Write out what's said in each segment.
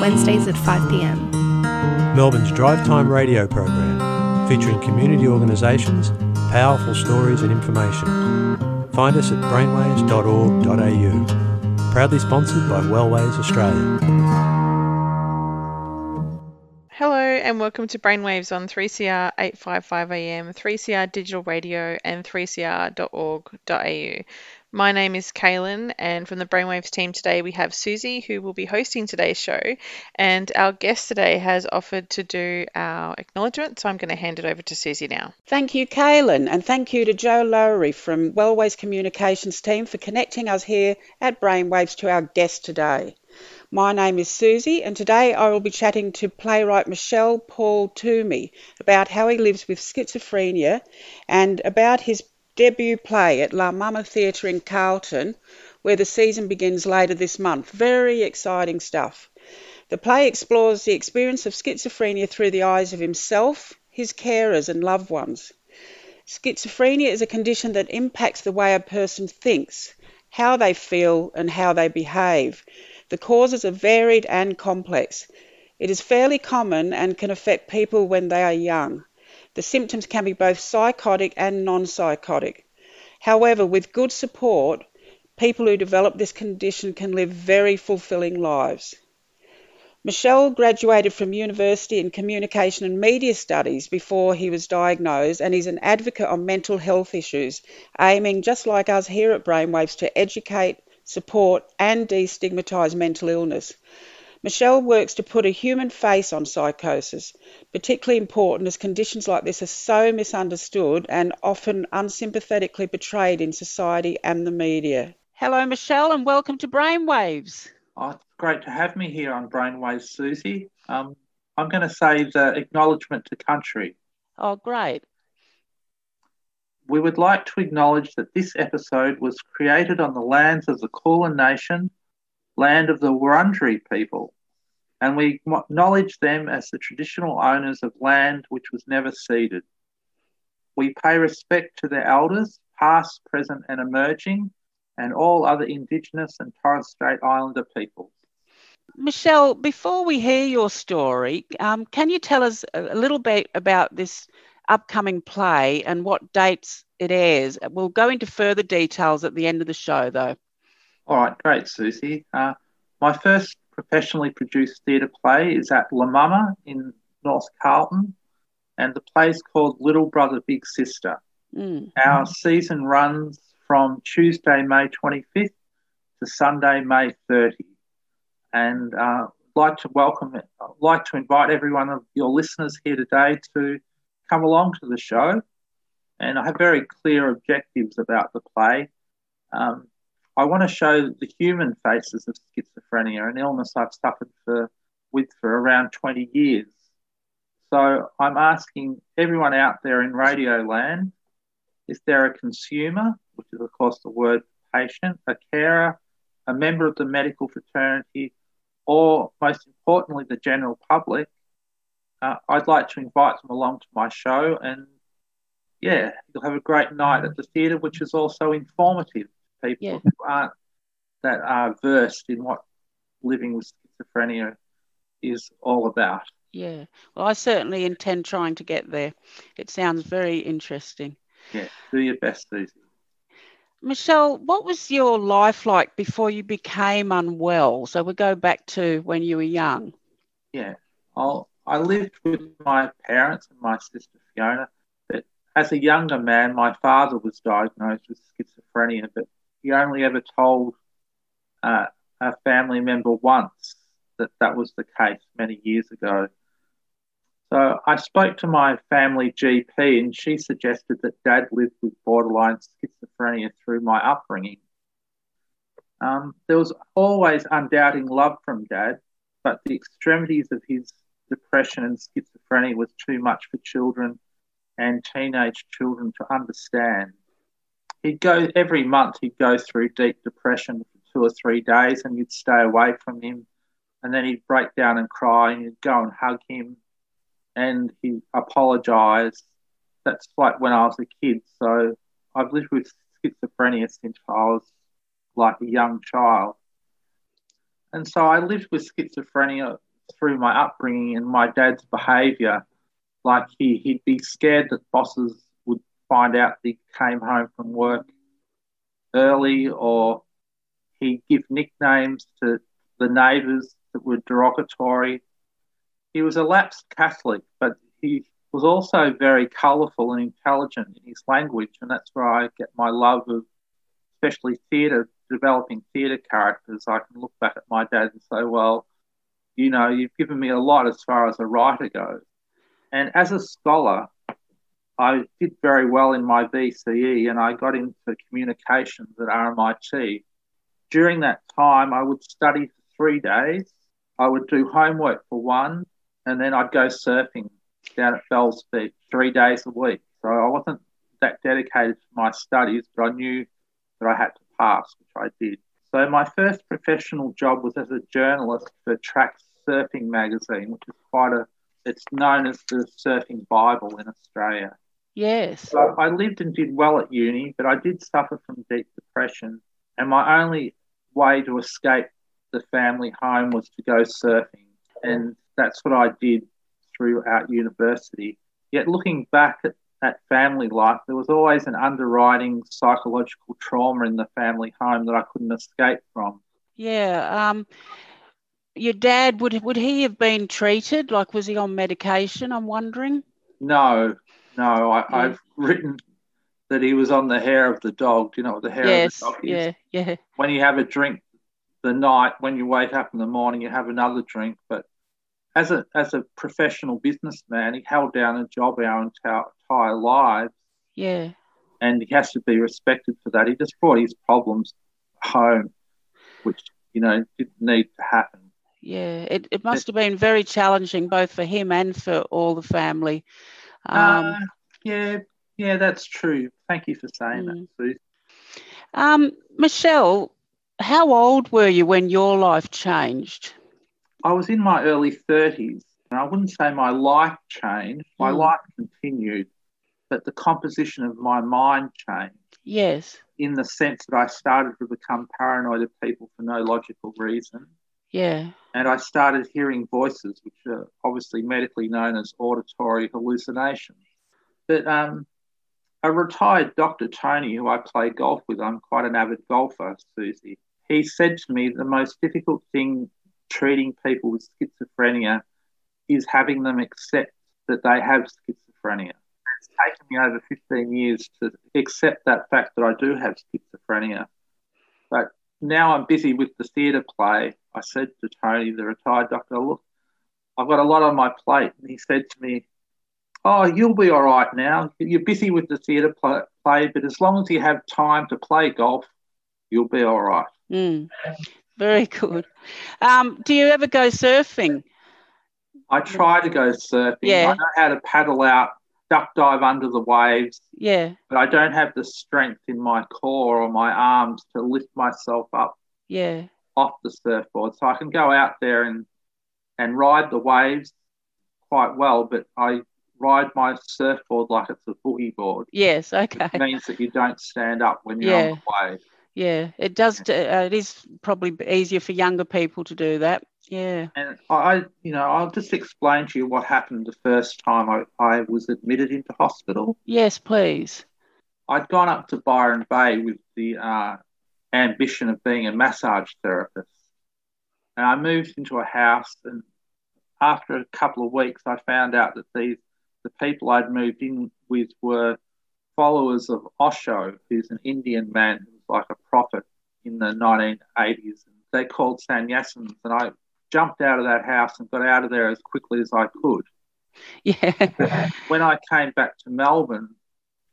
Wednesdays at 5pm. Melbourne's Drive Time radio program, featuring community organisations, powerful stories and information. Find us at brainwaves.org.au. Proudly sponsored by Wellways Australia. Hello and welcome to Brainwaves on 3CR 855 AM, 3CR Digital Radio, and 3cr.org.au. My name is Kaylin, and from the Brainwaves team today we have Susie, who will be hosting today's show. And our guest today has offered to do our acknowledgement, so I'm going to hand it over to Susie now. Thank you, Kaylin, and thank you to Joe Lowry from Wellways Communications team for connecting us here at Brainwaves to our guest today. My name is Susie, and today I will be chatting to playwright Michelle Paul Toomey about how he lives with schizophrenia and about his debut play at La Mama Theatre in Carlton, where the season begins later this month. Very exciting stuff. The play explores the experience of schizophrenia through the eyes of himself, his carers, and loved ones. Schizophrenia is a condition that impacts the way a person thinks, how they feel, and how they behave. The causes are varied and complex. It is fairly common and can affect people when they are young. The symptoms can be both psychotic and non psychotic. However, with good support, people who develop this condition can live very fulfilling lives. Michelle graduated from University in Communication and Media Studies before he was diagnosed, and is an advocate on mental health issues, aiming, just like us here at Brainwaves, to educate, support, and destigmatise mental illness. Michelle works to put a human face on psychosis, particularly important as conditions like this are so misunderstood and often unsympathetically portrayed in society and the media. Hello, Michelle, and welcome to Brainwaves. Oh, it's great to have me here on Brainwaves, Susie. Um, I'm going to say the acknowledgement to country. Oh, great. We would like to acknowledge that this episode was created on the lands of the Kulin Nation, land of the Wurundjeri people, and we acknowledge them as the traditional owners of land which was never ceded. We pay respect to their elders, past, present, and emerging, and all other Indigenous and Torres Strait Islander peoples. Michelle, before we hear your story, um, can you tell us a little bit about this upcoming play and what dates it airs. We'll go into further details at the end of the show, though. All right, great, Susie. Uh, my first professionally produced theatre play is at La Mama in North Carlton, and the play is called Little Brother Big Sister. Mm. Our season runs from Tuesday, May 25th to Sunday, May 30. And uh, like to welcome, I'd like to invite every one of your listeners here today to come along to the show. And I have very clear objectives about the play. Um, I want to show the human faces of schizophrenia, an illness I've suffered for, with for around 20 years. So I'm asking everyone out there in radio land is there a consumer, which is, of course, the word patient, a carer, a member of the medical fraternity, or most importantly, the general public uh, I'd like to invite them along to my show, and yeah, you'll have a great night at the theatre, which is also informative people yeah. who aren't that are versed in what living with schizophrenia is all about. Yeah, well, I certainly intend trying to get there. It sounds very interesting. Yeah, do your best, Susie. Michelle, what was your life like before you became unwell? So we go back to when you were young. Yeah, I'll I lived with my parents and my sister Fiona. But as a younger man, my father was diagnosed with schizophrenia, but he only ever told uh, a family member once that that was the case many years ago. So I spoke to my family GP, and she suggested that Dad lived with borderline schizophrenia through my upbringing. Um, there was always undoubting love from Dad, but the extremities of his depression and schizophrenia was too much for children and teenage children to understand. He'd go every month, he'd go through deep depression for two or three days, and you'd stay away from him. And then he'd break down and cry, and you'd go and hug him, and he'd apologize. That's like when I was a kid. So I've lived with schizophrenia since I was like a young child. And so I lived with schizophrenia through my upbringing and my dad's behavior. Like he, he'd be scared that bosses find out that he came home from work early, or he'd give nicknames to the neighbours that were derogatory. He was a lapsed Catholic, but he was also very colourful and intelligent in his language, and that's where I get my love of, especially theatre, developing theatre characters. I can look back at my dad and say, well, you know, you've given me a lot as far as a writer goes. And as a scholar, I did very well in my VCE and I got into communications at RMIT. During that time, I would study for three days. I would do homework for one, and then I'd go surfing down at Bells Beach three days a week. So I wasn't that dedicated to my studies, but I knew that I had to pass, which I did. So my first professional job was as a journalist for Tracks Surfing magazine, which is quite a, it's known as the surfing Bible in Australia. Yes. So I lived and did well at uni, but I did suffer from deep depression. And my only way to escape the family home was to go surfing. And that's what I did throughout university. Yet looking back at, at family life, there was always an underwriting psychological trauma in the family home that I couldn't escape from. Yeah. Um, your dad would would he have been treated? Like, was he on medication? I'm wondering. No, no. I, yeah. I've written that he was on the hair of the dog. Do you know what the hair yes, of the dog is? Yeah, yeah. When you have a drink the night, when you wake up in the morning, you have another drink. But as a as a professional businessman, he held down a job our entire, entire lives. Yeah. And he has to be respected for that. He just brought his problems home, which you know didn't need to happen. Yeah, it, it must have been very challenging both for him and for all the family. Um, uh, yeah, yeah, that's true. Thank you for saying mm. that, Sue. Um, Michelle, how old were you when your life changed? I was in my early 30s, and I wouldn't say my life changed. My mm. life continued, but the composition of my mind changed. Yes. In the sense that I started to become paranoid of people for no logical reason. Yeah. And I started hearing voices, which are obviously medically known as auditory hallucinations. But um, a retired Dr. Tony, who I play golf with, I'm quite an avid golfer, Susie, he said to me the most difficult thing treating people with schizophrenia is having them accept that they have schizophrenia. It's taken me over 15 years to accept that fact that I do have schizophrenia. But now I'm busy with the theatre play I said to Tony, the retired doctor, look, I've got a lot on my plate. And he said to me, Oh, you'll be all right now. You're busy with the theatre play, but as long as you have time to play golf, you'll be all right. Mm, very good. Um, do you ever go surfing? I try to go surfing. Yeah. I know how to paddle out, duck dive under the waves. Yeah. But I don't have the strength in my core or my arms to lift myself up. Yeah off the surfboard. So I can go out there and and ride the waves quite well, but I ride my surfboard like it's a boogie board. Yes, okay. It means that you don't stand up when you're yeah. on the wave. Yeah, it does. Uh, it is probably easier for younger people to do that. Yeah. And I, you know, I'll just explain to you what happened the first time I, I was admitted into hospital. Yes, please. I'd gone up to Byron Bay with the uh, ambition of being a massage therapist. And I moved into a house, and after a couple of weeks, I found out that these the people I'd moved in with were followers of Osho, who's an Indian man who was like a prophet in the 1980s. They called sannyasins, and I jumped out of that house and got out of there as quickly as I could. Yeah. when I came back to Melbourne,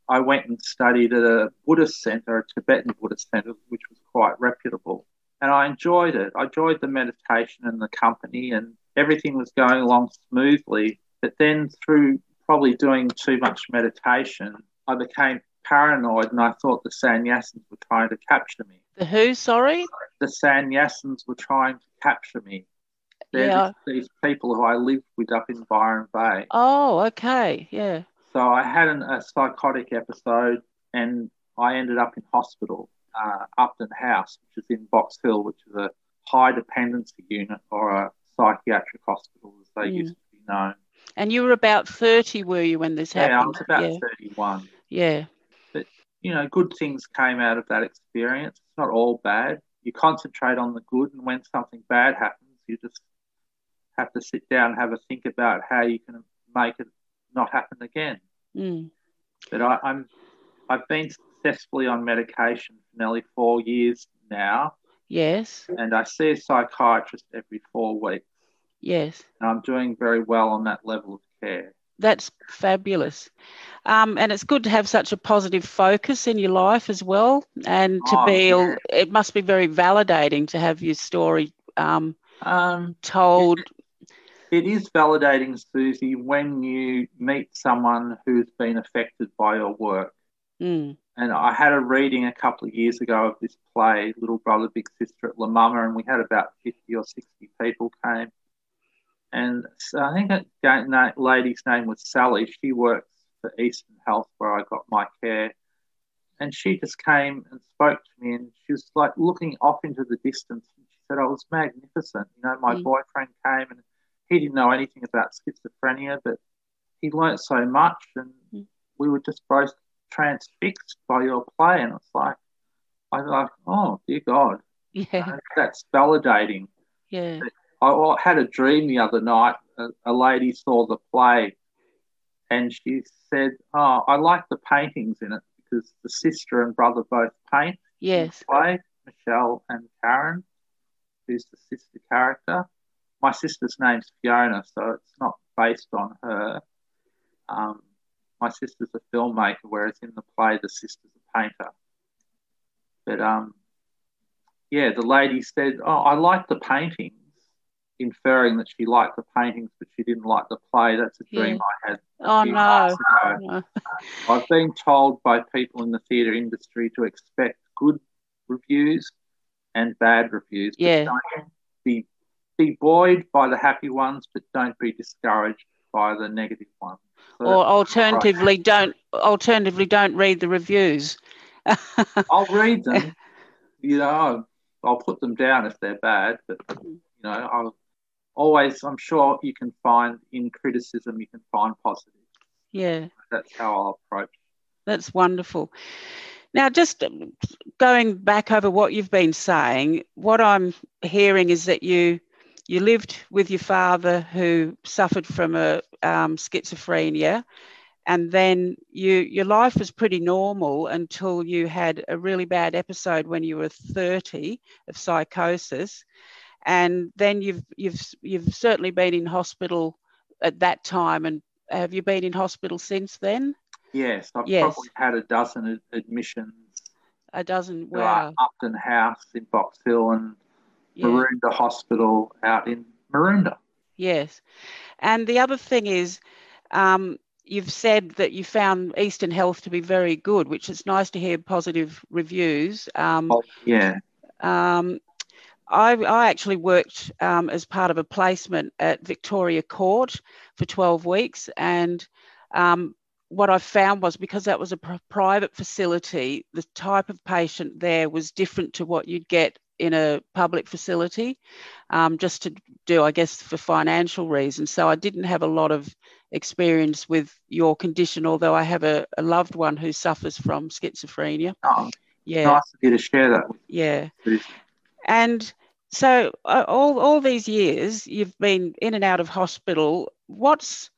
I went and studied at a Buddhist center, a Tibetan Buddhist center, which was quite reputable. and I enjoyed it. I enjoyed the meditation and the company, and everything was going along smoothly. But then, through probably doing too much meditation, I became paranoid and I thought the sannyasins were trying to capture me. The who, sorry? The sannyasins were trying to capture me. They're Yeah. these, people who I lived with up in Byron Bay. Oh, okay. Yeah. So I had an, a psychotic episode and I ended up in hospital, uh, Upton House, which is in Box Hill, which is a high dependency unit or a psychiatric hospital, as they Mm. used to be known. And you were about 30, were you, when this Yeah, I happened? was about yeah. 31. Yeah. But, you know, good things came out of that experience. It's not all bad. You concentrate on the good, and when something bad happens, you just have to sit down and have a think about how you can make it not happen again. Mm. But I, I'm, I've been successfully on medication for nearly four years now, Yes. and I see a psychiatrist every four weeks, Yes. and I'm doing very well on that level of care. That's fabulous. Um, and it's good to have such a positive focus in your life as well. And to Oh, be, yeah. it must be very validating to have your story um, Um, told. It is validating, Susie, when you meet someone who's been affected by your work. Mm. And I had a reading a couple of years ago of this play, Little Brother, Big Sister at La Mama, and we had about 50 or 60 people came. And so I think that lady's name was Sally. She works for Eastern Health, where I got my care. And she just came and spoke to me, and she was like looking off into the distance. And she said, "I was magnificent. You know, my Mm. boyfriend came, and he didn't know anything about schizophrenia, but he learnt so much, and Mm. we were just both transfixed by your play." And it's like, I was like, "Oh dear God, Yeah. that's validating." Yeah. I I had a dream the other night. A, a lady saw the play and she said, Oh, I like the paintings in it because the sister and brother both paint in Yes. the play, Michelle and Karen, who's the sister character. My sister's name's Fiona, so it's not based on her. Um, my sister's a filmmaker, whereas in the play, the sister's a painter. But um, yeah, the lady said, "Oh, I like the paintings," inferring that she liked the paintings, but she didn't like the play. That's a dream I had. a Oh, few no. months ago. No. I've been told by people in the theatre industry to expect good reviews and bad reviews. Yeah. be be buoyed by the happy ones, but don't be discouraged by the negative ones. So Or alternatively, don't alternatively don't read the reviews. I'll read them. You know, I'll, I'll put them down if they're bad, but you know, I'll always. I'm sure you can find in criticism you can find positive. yeah. That's how I'll approach. That's wonderful. Now, just going back over what you've been saying, what I'm hearing is that you you lived with your father who suffered from a um, schizophrenia, and then you your life was pretty normal until you had a really bad episode when you were 30 of psychosis, and then you've you've you've certainly been in hospital at that time, and have you been in hospital since then? Yes, I've Yes. probably had a dozen admissions. A dozen. uh, Upton House in Box Hill and Yeah. Maroondah Hospital out in Maroondah. Yes. And the other thing is, um, you've said that you found Eastern Health to be very good, which is nice to hear positive reviews. Um, Oh, yeah. um, I, I actually worked um, as part of a placement at Victoria Court for 12 weeks. And um, what I found was because that was a pr- private facility, the type of patient there was different to what you'd get in a public facility, um, just to do, I guess, for financial reasons. So I didn't have a lot of experience with your condition, although I have a, a loved one who suffers from schizophrenia. Oh, Yeah. Nice of you to share that Yeah. And so uh, all all these years you've been in and out of hospital. What's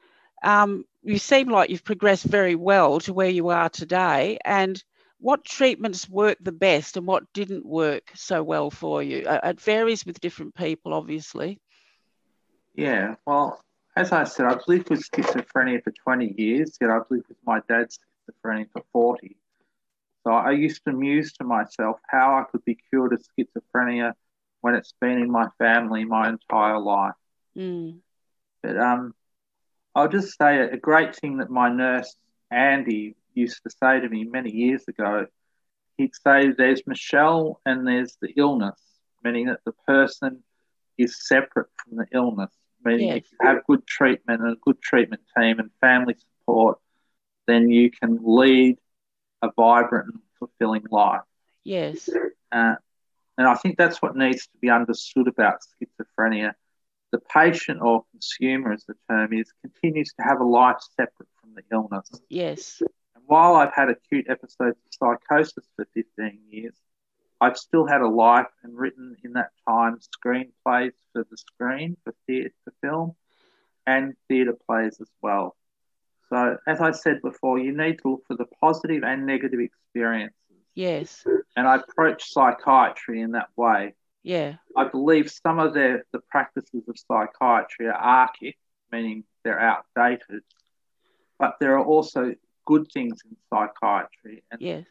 um, you seem like you've progressed very well to where you are today. And what treatments work the best and what didn't work so well for you? Uh, it varies with different people, obviously. Yeah, well, as I said, I've lived with schizophrenia for 20 years, yet I've lived with my dad's schizophrenia for 40. So I used to muse to myself how I could be cured of schizophrenia when it's been in my family my entire life. Mm. But um, I'll just say a great thing that my nurse Andy used to say to me many years ago. He'd say, "There's Michelle and there's the illness," meaning that the person is separate from the illness. Meaning, Yes. if you have good treatment and a good treatment team and family support, then you can lead a vibrant and fulfilling life. Yes. Uh, and I think that's what needs to be understood about schizophrenia. The patient or consumer, as the term is, continues to have a life separate from the illness. Yes. While I've had acute episodes of psychosis for 15 years, I've still had a life and written in that time screenplays for the screen, for theatre, for film, and theatre plays as well. So, as I said before, you need to look for the positive and negative experiences. Yes. And I approach psychiatry in that way. Yeah. I believe some of the, the practices of psychiatry are archaic, meaning they're outdated, but there are also good things in psychiatry. And Yes.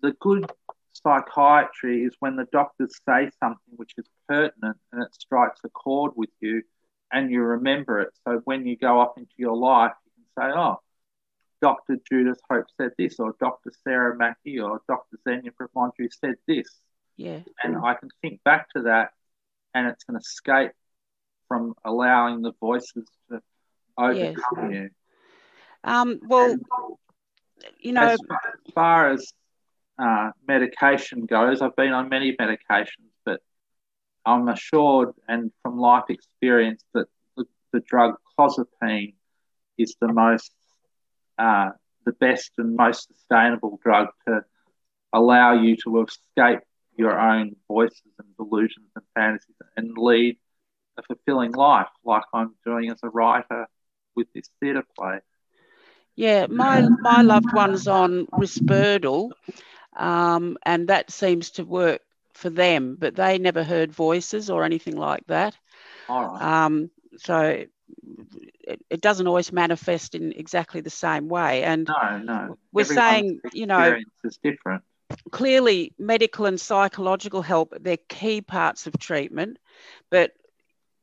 the good psychiatry is when the doctors say something which is pertinent and it strikes a chord with you and you remember it. So when you go up into your life, you can say, oh, Dr. Judith Hope said this, or Dr. Sarah Mackey, or Dr. Xenia Pramondri said this Yeah. and I can think back to that, and it's an escape from allowing the voices to overcome you. Um, well, you know, As far, as far as uh, medication goes, I've been on many medications, but I'm assured, and from life experience, that the, the drug clozapine is the most, uh, the best and most sustainable drug to allow you to escape your own voices and delusions and fantasies and lead a fulfilling life, like I'm doing as a writer with this theatre play. Yeah, my my loved one's on Risperdal, um, and that seems to work for them, but they never heard voices or anything like that. All right. Um, so it, it doesn't always manifest in exactly the same way. And no, no. we're Everyone's saying, you know, is different. clearly medical and psychological help they're key parts of treatment but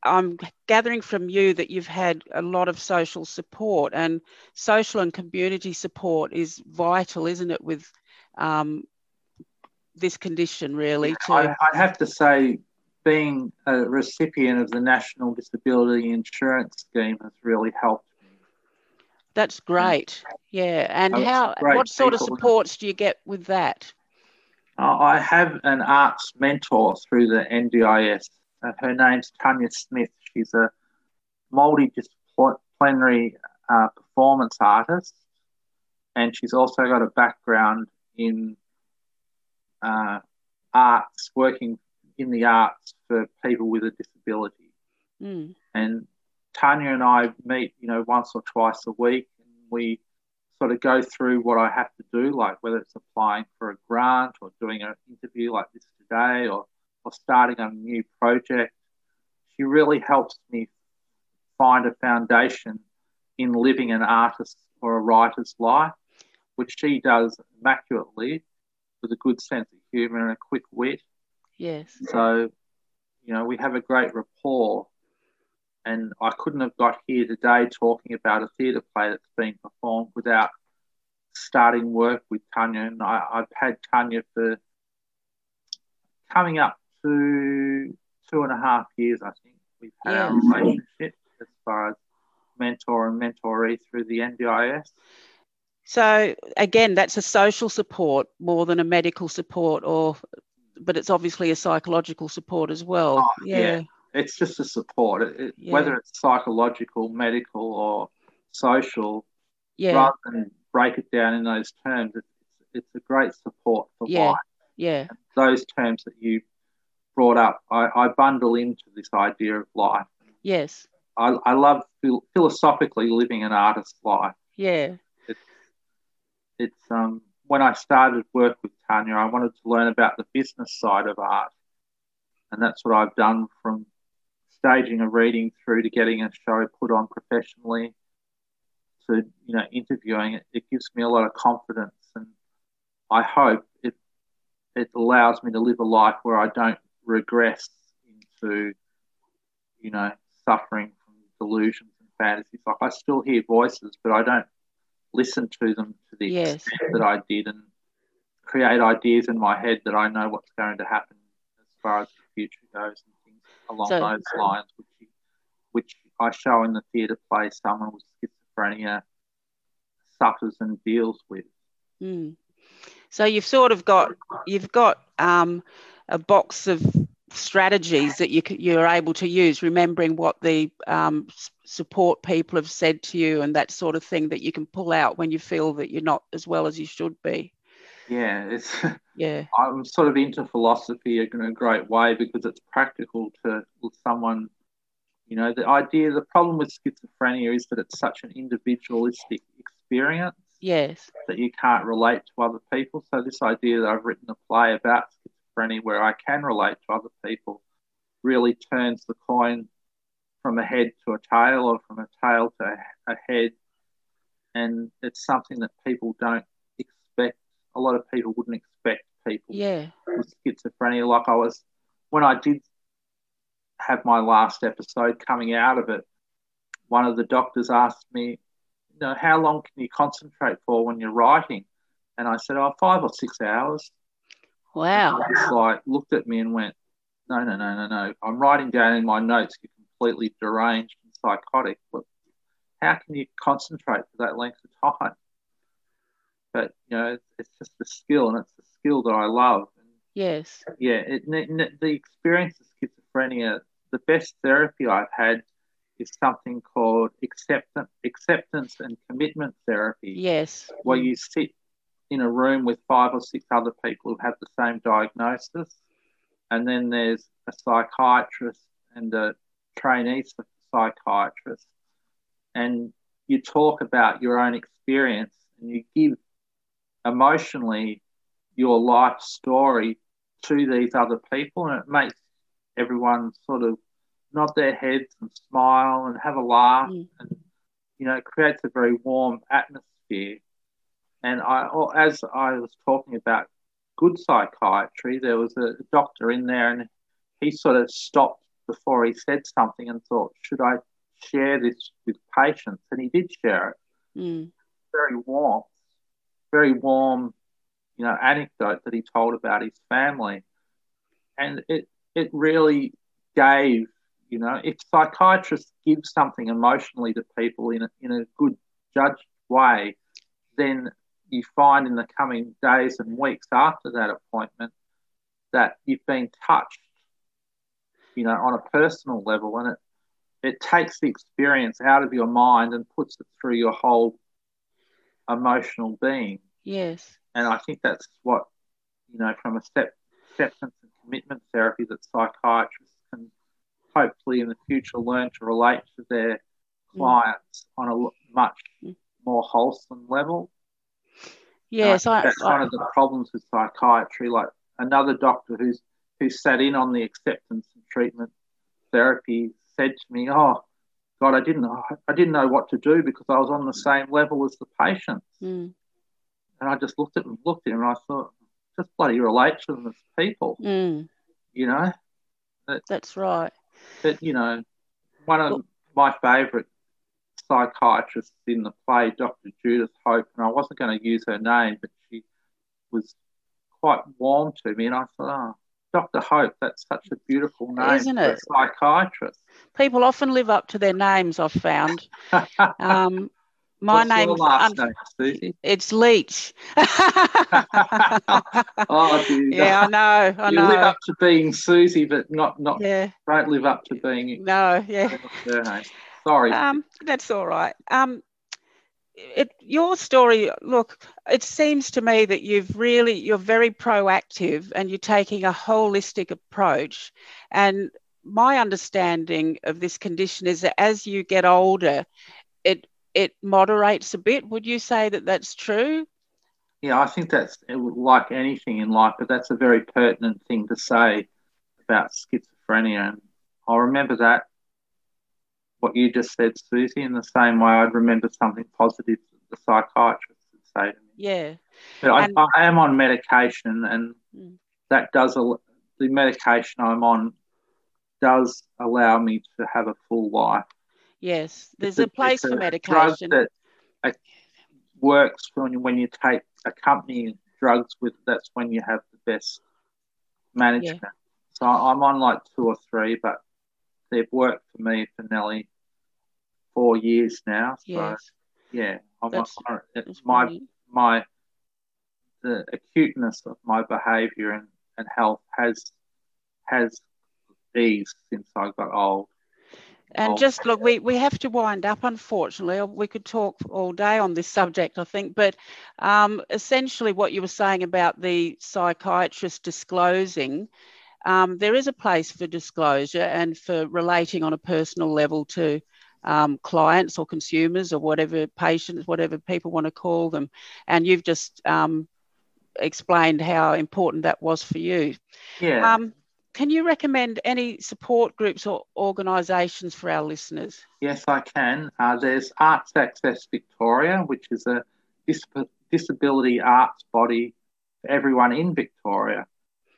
i'm gathering from you that you've had a lot of social support and social and community support is vital isn't it with um, this condition really to I, I have to say, being a recipient of the National Disability Insurance Scheme has really helped me. that's great yeah and Oh, how what sort of supports do you get with that I have an arts mentor through the NDIS. Uh, her name's Tanya Smith. She's a multidisciplinary uh, performance artist, and she's also got a background in uh, arts, working in the arts for people with a disability. Mm, And Tanya and I meet, you know, once or twice a week, and we sort of go through what I have to do, like whether it's applying for a grant or doing an interview like this today, or or starting a new project. She really helps me find a foundation in living an artist or a writer's life, which she does immaculately with a good sense of humour and a quick wit. yes So, you know, we have a great rapport. And I couldn't have got here today talking about a theatre play that's being performed without starting work with Tanya. And I, I've had Tanya for coming up to two and a half years, I think. We've had our relationship as far as mentor and mentoree through the NDIS. So again, that's a social support more than a medical support, or but it's obviously a psychological support as well. Oh, yeah. yeah. It's just a support, it, it- Yeah. whether it's psychological, medical, or social. yeah, rather than break it down in those terms, it's, it's a great support for Yeah. life. yeah, Those terms that you brought up, I, I bundle into this idea of life. yes, I, I love phil- philosophically living an artist's life. yeah, It's um, when I started work with Tanya, I wanted to learn about the business side of art, and that's what I've done from staging a reading through to getting a show put on professionally to you know interviewing it. It gives me a lot of confidence, and I hope it it allows me to live a life where I don't regress into, you know, suffering from delusions and fantasies. Like I still hear voices, but I don't listen to them to the Yes. extent that I did and create ideas in my head that I know what's going to happen as far as the future goes and things along So- those lines, which which I show in the theatre play someone with schizophrenia suffers and deals with. Mm. So you've sort of got you've got um, a box of strategies that you you're able to use, remembering what the um, support people have said to you and that sort of thing that you can pull out when you feel that you're not as well as you should be. Yeah, it's Yeah. I'm sort of into philosophy in a great way because it's practical to someone. You know, the idea, the problem with schizophrenia is that it's such an individualistic experience Yes. that you can't relate to other people. So this idea that I've written a play about schizophrenia where I can relate to other people really turns the coin from a head to a tail or from a tail to a head. And it's something that people don't expect. A lot of people wouldn't expect people Yeah. with schizophrenia. Like I was, when I did have my last episode coming out of it, one of the doctors asked me, you know, how long can you concentrate for when you're writing? And I said, oh, five or six hours. Wow. Just like looked at me and went, no, no, no, no, no. I'm writing down in my notes you're completely deranged and psychotic. But how can you concentrate for that length of time? But you know, it's, just a skill, and it's a skill that I love. And Yes. yeah, it, n- the experience of schizophrenia, the best therapy I've had is something called acceptance, acceptance and commitment therapy, Yes. where you sit in a room with five or six other people who have the same diagnosis, and then there's a psychiatrist and a trainee psychiatrist, and you talk about your own experience and you give emotionally your life story to these other people, and it makes everyone sort of nod their heads and smile and have a laugh, Mm. and you know, it creates a very warm atmosphere. And I, as I was talking about good psychiatry, there was a doctor in there, and he sort of stopped before he said something and thought, should I share this with patients? And he did share it. Mm. Very warm, very warm, you know, anecdote that he told about his family, and it it really gave, you know, if psychiatrists give something emotionally to people in a, in a good judged way, then you find in the coming days and weeks after that appointment that you've been touched, you know, on a personal level, and it it takes the experience out of your mind and puts it through your whole emotional being. Yes. And I think that's what, you know, from a step, acceptance and commitment therapy that psychiatrists can hopefully in the future learn to relate to their clients on a much Mm. more wholesome level. Yes. I I, think that's one I, of the problems with psychiatry. Like another doctor who's who sat in on the acceptance and treatment therapy said to me, "Oh, God, I didn't I didn't know what to do because I was on the same level as the patients." mm, And I just looked at them, looked at him, and I thought, just bloody relate to them as people, mm, you know. that's right. But you know, one of Well- my favourite psychiatrists in the play, Dr. Judith Hope, and I wasn't going to use her name, but she was quite warm to me, and I thought, oh, Dr. Hope, that's such a beautiful name Isn't for it? a psychiatrist. People often live up to their names. I've found. Um, my name, last um, name, Susie? it's Leach. Oh, dear. yeah, I know. I you know. live up to being Susie, but not not yeah. don't live up to being No. Yeah. Sorry. Um, that's all right. Um, it, your story, look, it seems to me that you've really, you're very proactive and you're taking a holistic approach. And my understanding of this condition is that as you get older, it it moderates a bit. Would you say that that's true? Yeah, I think that's like anything in life, but that's a very pertinent thing to say about schizophrenia. And I'll remember that, what you just said, Susie, in the same way I'd remember something positive that the psychiatrist would say to me. Yeah. But I, I am on medication, and Mm. that does the medication I'm on does allow me to have a full life. Yes, there's It's a place for medication. Drug that uh, works when you, when you take accompanying drugs with. That's when you have the best management. So I'm on like two or three, but they've worked for me for nearly four years now. So yes, yeah, I'm, That's- I- it's that's my brilliant. my the acuteness of my behaviour and, and health has has eased since I got old. And Oh. just look, we, we have to wind up, unfortunately. We could talk all day on this subject, I think. But um, essentially, what you were saying about the psychiatrist disclosing, um, there is a place for disclosure and for relating on a personal level to um, clients or consumers or whatever patients, whatever people want to call them. And you've just um, explained how important that was for you. Yeah. Um, can you recommend any support groups or organisations for our listeners? Yes, I can. Uh, there's Arts Access Victoria, which is a dis- disability arts body for everyone in Victoria.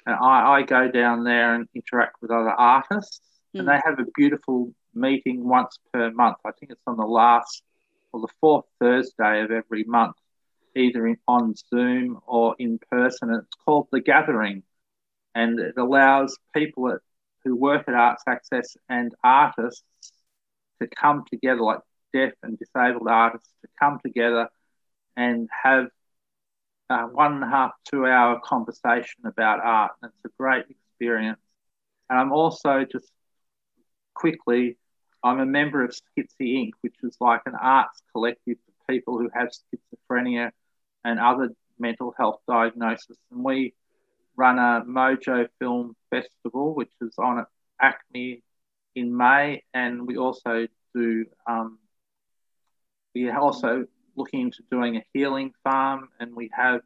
And I, I go down there and interact with other artists, and Mm. they have a beautiful meeting once per month. I think it's on the last or the fourth Thursday of every month, either in, on Zoom or in person. And it's called The Gathering, and it allows people at, who work at Arts Access and artists to come together, like deaf and disabled artists, to come together and have a one and a half, two hour conversation about art. And it's a great experience. And I'm also just quickly, I'm a member of Schizzy Inc., which is like an arts collective for people who have schizophrenia and other mental health diagnoses. And we run a Mojo Film Festival, which is on at ACMI in May, and we also do. Um, we are also looking into doing a healing farm, and we have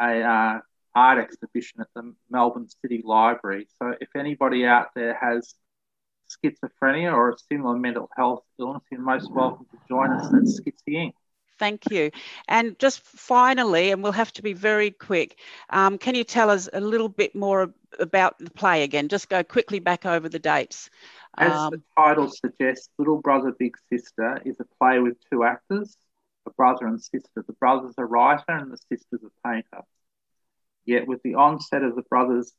a uh, art exhibition at the Melbourne City Library. So if anybody out there has schizophrenia or a similar mental health illness, you're most welcome to join us at Schizzy Inc. Thank you. And just finally, and we'll have to be very quick, um, can you tell us a little bit more about the play again? Just go quickly back over the dates. As Um, the title suggests, Little Brother Big Sister is a play with two actors, a brother and sister. The brother's a writer and the sister's a painter. Yet, with the onset of the brother's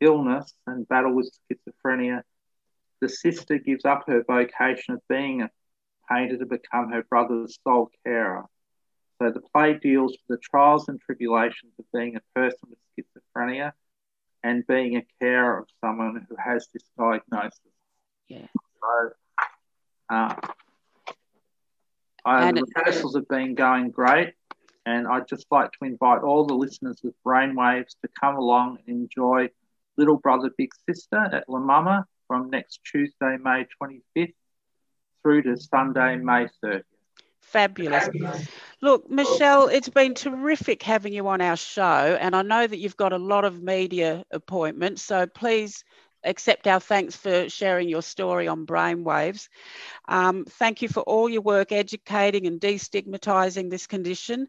illness and battle with schizophrenia, the sister gives up her vocation of being a painter to become her brother's sole carer. So the play deals with the trials and tribulations of being a person with schizophrenia and being a carer of someone who has this diagnosis. Yeah. So, uh, I, And the rehearsals have been going great, and I'd just like to invite all the listeners of Brainwaves to come along and enjoy Little Brother Big Sister at La Mama from next Tuesday, May 25th, through to Sunday, May 30th. Fabulous. Look, Michelle, it's been terrific having you on our show, and I know that you've got a lot of media appointments, so please accept our thanks for sharing your story on brainwaves. Um, thank you for all your work educating and destigmatizing this condition.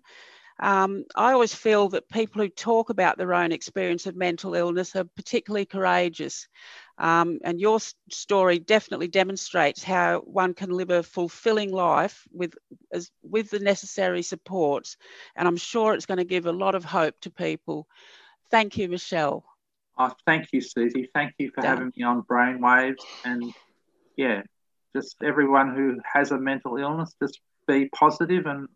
Um, I always feel that people who talk about their own experience of mental illness are particularly courageous. Um, and your story definitely demonstrates how one can live a fulfilling life with as, with the necessary supports. And I'm sure it's going to give a lot of hope to people. Thank you, Michelle. Oh, thank you, Susie. Thank you for Done. having me on Brainwaves. And yeah, just everyone who has a mental illness, just be positive. And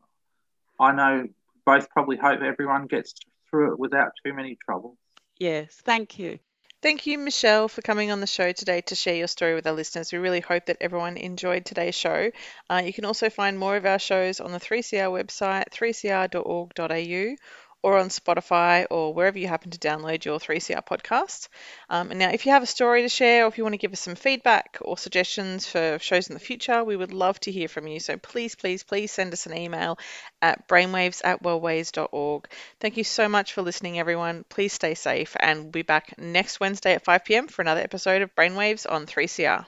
I know both probably hope everyone gets through it without too many troubles. Yes, thank you. Thank you, Michelle, for coming on the show today to share your story with our listeners. We really hope that everyone enjoyed today's show. Uh, you can also find more of our shows on the 3CR website, 3cr.org.au, or on Spotify or wherever you happen to download your 3CR podcast. Um, and now, if you have a story to share or if you want to give us some feedback or suggestions for shows in the future, we would love to hear from you. So please, please, please send us an email at brainwaves at wellways.org. Thank you so much for listening, everyone. Please stay safe, and we'll be back next Wednesday at 5 pm for another episode of Brainwaves on 3CR.